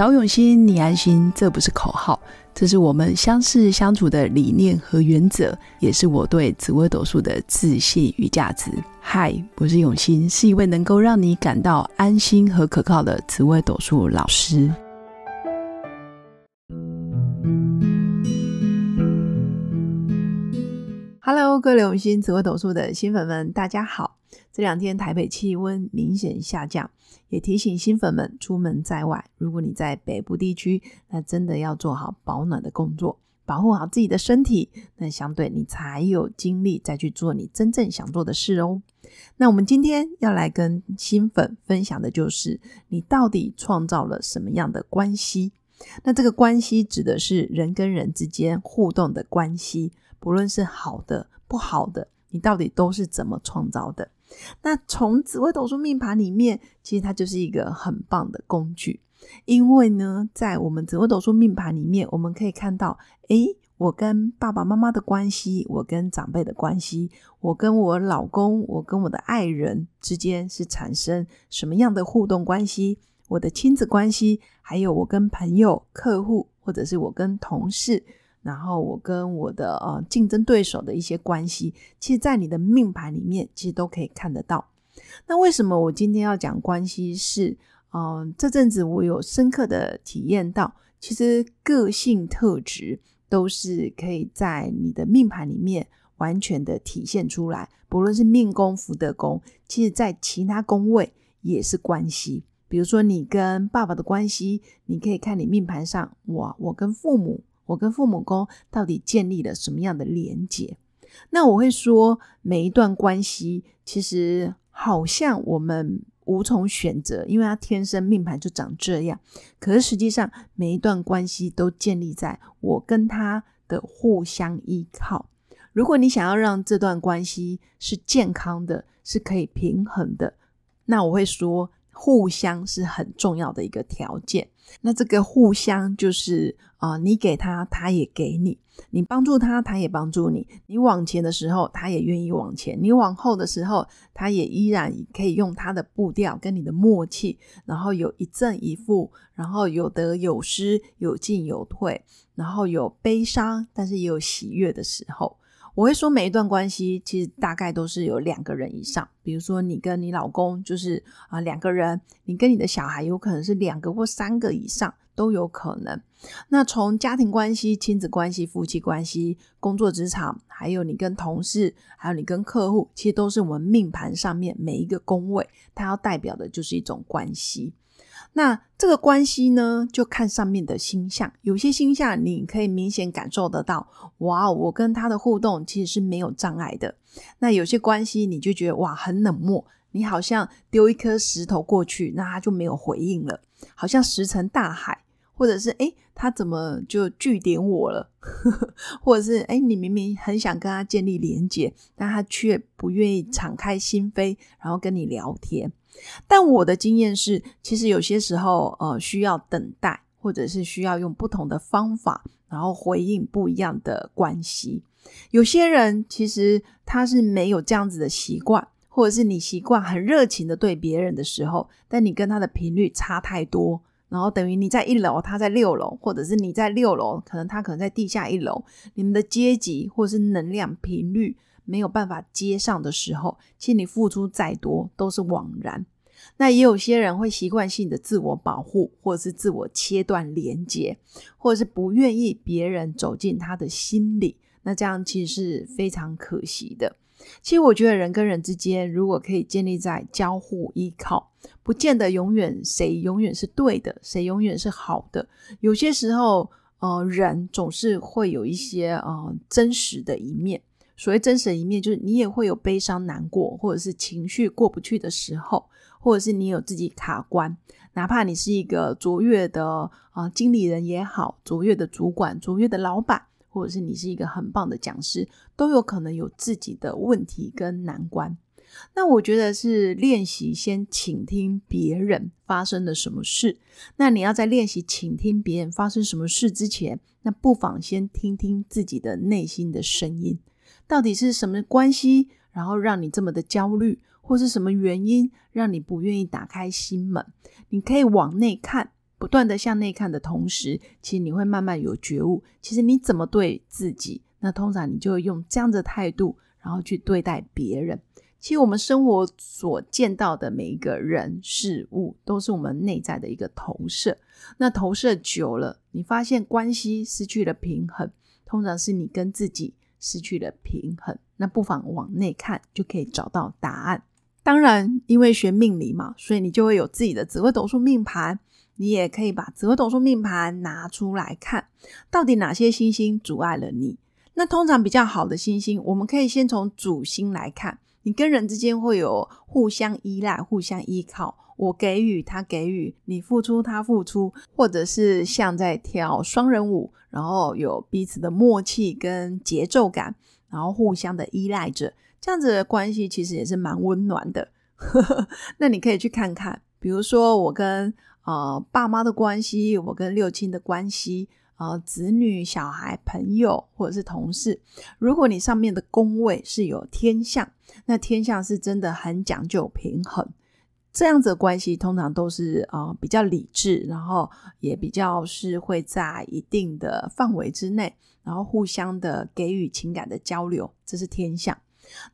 找永新，你安心，这不是口号，这是我们相识相处的理念和原则，也是我对紫微斗数的自信与价值。嗨，我是永新，是一位能够让你感到安心和可靠的紫微斗数老师。Hello，各位永新紫微斗数的新粉们，大家好。这两天台北气温明显下降，也提醒新粉们出门在外，如果你在北部地区，那真的要做好保暖的工作，保护好自己的身体，那相对你才有精力再去做你真正想做的事哦。那我们今天要来跟新粉分享的就是，你到底创造了什么样的关系？那这个关系指的是人跟人之间互动的关系，不论是好的不好的，你到底都是怎么创造的？那从紫微斗数命盘里面，其实它就是一个很棒的工具，因为呢，在我们紫微斗数命盘里面，我们可以看到，诶，我跟爸爸妈妈的关系，我跟长辈的关系，我跟我老公，我跟我的爱人之间是产生什么样的互动关系，我的亲子关系，还有我跟朋友、客户，或者是我跟同事。然后我跟我的呃竞争对手的一些关系，其实，在你的命盘里面，其实都可以看得到。那为什么我今天要讲关系？是嗯，这阵子我有深刻的体验到，其实个性特质都是可以在你的命盘里面完全的体现出来。不论是命宫、福德宫，其实在其他宫位也是关系。比如说你跟爸爸的关系，你可以看你命盘上，我，我跟父母。我跟父母宫到底建立了什么样的连结？那我会说，每一段关系其实好像我们无从选择，因为他天生命盘就长这样。可是实际上，每一段关系都建立在我跟他的互相依靠。如果你想要让这段关系是健康的，是可以平衡的，那我会说。互相是很重要的一个条件。那这个互相就是啊，你给他，他也给你；你帮助他，他也帮助你。你往前的时候，他也愿意往前；你往后的时候，他也依然可以用他的步调跟你的默契，然后有一正一负，然后有得有失，有进有退，然后有悲伤，但是也有喜悦的时候。我会说，每一段关系其实大概都是有两个人以上。比如说，你跟你老公就是啊两个人，你跟你的小孩有可能是两个或三个以上都有可能。那从家庭关系、亲子关系、夫妻关系、工作职场，还有你跟同事，还有你跟客户，其实都是我们命盘上面每一个宫位，它要代表的就是一种关系。那这个关系呢，就看上面的星象。有些星象你可以明显感受得到，哇，我跟他的互动其实是没有障碍的。那有些关系你就觉得哇，很冷漠，你好像丢一颗石头过去，那他就没有回应了，好像石沉大海，或者是诶，他怎么就拒点我了？或者是诶，你明明很想跟他建立连接，但他却不愿意敞开心扉，然后跟你聊天。但我的经验是，其实有些时候，呃，需要等待，或者是需要用不同的方法，然后回应不一样的关系。有些人其实他是没有这样子的习惯，或者是你习惯很热情的对别人的时候，但你跟他的频率差太多，然后等于你在一楼，他在六楼，或者是你在六楼，可能他可能在地下一楼，你们的阶级或者是能量频率。没有办法接上的时候，其实你付出再多都是枉然。那也有些人会习惯性的自我保护，或者是自我切断连接，或者是不愿意别人走进他的心里。那这样其实是非常可惜的。其实我觉得人跟人之间，如果可以建立在交互依靠，不见得永远谁永远是对的，谁永远是好的。有些时候，呃，人总是会有一些呃真实的一面。所谓真实的一面，就是你也会有悲伤、难过，或者是情绪过不去的时候，或者是你有自己卡关。哪怕你是一个卓越的啊经理人也好，卓越的主管、卓越的老板，或者是你是一个很棒的讲师，都有可能有自己的问题跟难关。那我觉得是练习先倾听别人发生了什么事。那你要在练习倾听别人发生什么事之前，那不妨先听听自己的内心的声音。到底是什么关系，然后让你这么的焦虑，或是什么原因让你不愿意打开心门？你可以往内看，不断的向内看的同时，其实你会慢慢有觉悟。其实你怎么对自己，那通常你就会用这样的态度，然后去对待别人。其实我们生活所见到的每一个人事物，都是我们内在的一个投射。那投射久了，你发现关系失去了平衡，通常是你跟自己失去了平衡。那不妨往内看，就可以找到答案。当然，因为学命理嘛，所以你就会有自己的紫微斗数命盘。你也可以把紫微斗数命盘拿出来看，到底哪些星星阻碍了你？那通常比较好的星星，我们可以先从主星来看。你跟人之间会有互相依赖、互相依靠，我给予他给予，你付出他付出，或者是像在跳双人舞，然后有彼此的默契跟节奏感，然后互相的依赖着，这样子的关系其实也是蛮温暖的。那你可以去看看，比如说我跟呃爸妈的关系，我跟六亲的关系。呃，子女、小孩、朋友或者是同事，如果你上面的宫位是有天象，那天象是真的很讲究平衡，这样子的关系通常都是呃比较理智，然后也比较是会在一定的范围之内，然后互相的给予情感的交流，这是天象。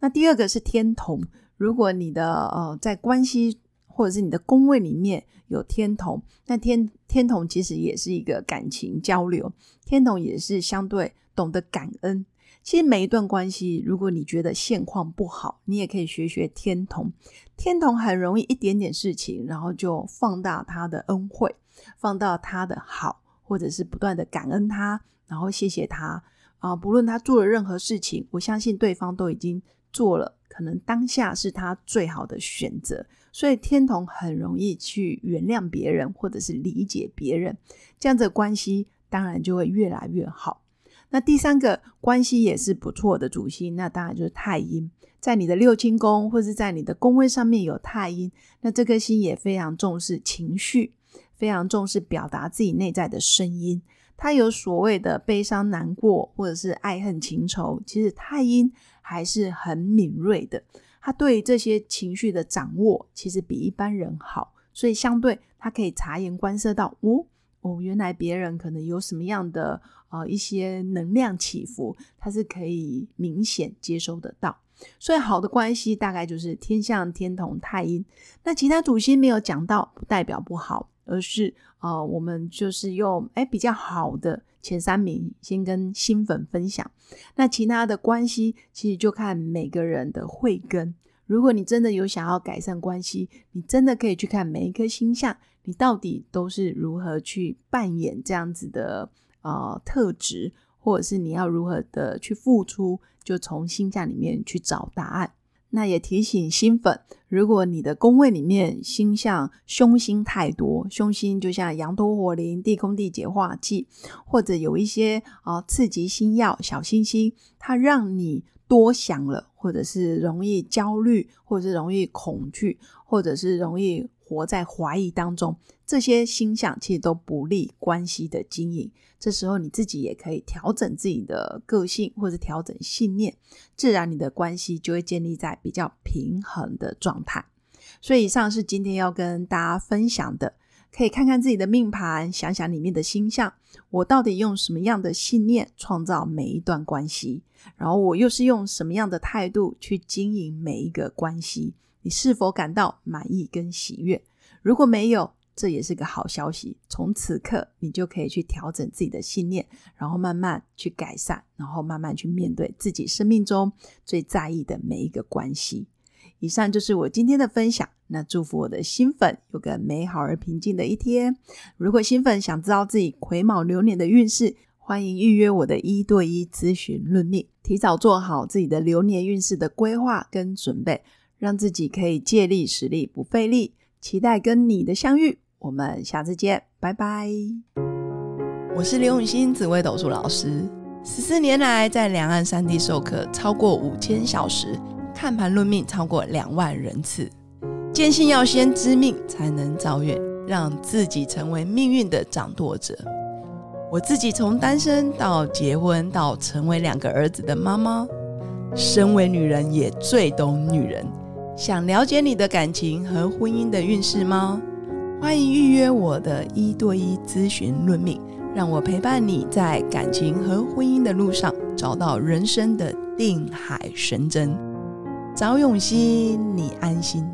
那第二个是天同，如果你的呃在关系。或者是你的宫位里面有天同，那天天同其实也是一个感情交流，天同也是相对懂得感恩。其实每一段关系，如果你觉得现况不好，你也可以学学天同。天同很容易一点点事情，然后就放大他的恩惠，放大他的好，或者是不断的感恩他，然后谢谢他啊。不论他做了任何事情，我相信对方都已经做了，可能当下是他最好的选择。所以天同很容易去原谅别人，或者是理解别人，这样子关系当然就会越来越好。那第三个关系也是不错的主星，那当然就是太阴，在你的六亲宫或是在你的宫位上面有太阴，那这颗星也非常重视情绪，非常重视表达自己内在的声音。他有所谓的悲伤、难过，或者是爱恨情仇，其实太阴还是很敏锐的。他对这些情绪的掌握，其实比一般人好，所以相对他可以察言观色到，哦哦，原来别人可能有什么样的呃一些能量起伏，它是可以明显接收得到。所以好的关系大概就是天象、天同、太阴。那其他主星没有讲到，不代表不好，而是呃我们就是用哎比较好的。前三名先跟新粉分享，那其他的关系其实就看每个人的慧根。如果你真的有想要改善关系，你真的可以去看每一颗星象，你到底都是如何去扮演这样子的呃特质，或者是你要如何的去付出，就从星象里面去找答案。那也提醒新粉，如果你的宫位里面星象凶星太多，凶星就像羊陀火灵、地空地解化剂，或者有一些啊刺激星耀小星星，它让你多想了，或者是容易焦虑，或者是容易恐惧，或者是容易。活在怀疑当中，这些星象其实都不利关系的经营。这时候你自己也可以调整自己的个性，或者调整信念，自然你的关系就会建立在比较平衡的状态。所以以上是今天要跟大家分享的，可以看看自己的命盘，想想里面的星象，我到底用什么样的信念创造每一段关系，然后我又是用什么样的态度去经营每一个关系。你是否感到满意跟喜悦？如果没有，这也是个好消息。从此刻，你就可以去调整自己的信念，然后慢慢去改善，然后慢慢去面对自己生命中最在意的每一个关系。以上就是我今天的分享。那祝福我的新粉有个美好而平静的一天。如果新粉想知道自己癸卯流年的运势，欢迎预约我的一对一咨询论命，提早做好自己的流年运势的规划跟准备。让自己可以借力使力不费力，期待跟你的相遇。我们下次见，拜拜。我是刘永新，紫微斗数老师。十四年来，在两岸三地授课超过五千小时，看盘论命超过两万人次。坚信要先知命，才能造运，让自己成为命运的掌舵者。我自己从单身到结婚，到成为两个儿子的妈妈，身为女人也最懂女人。想了解你的感情和婚姻的运势吗？欢迎预约我的一对一咨询论命，让我陪伴你在感情和婚姻的路上找到人生的定海神针。早永熙，你安心。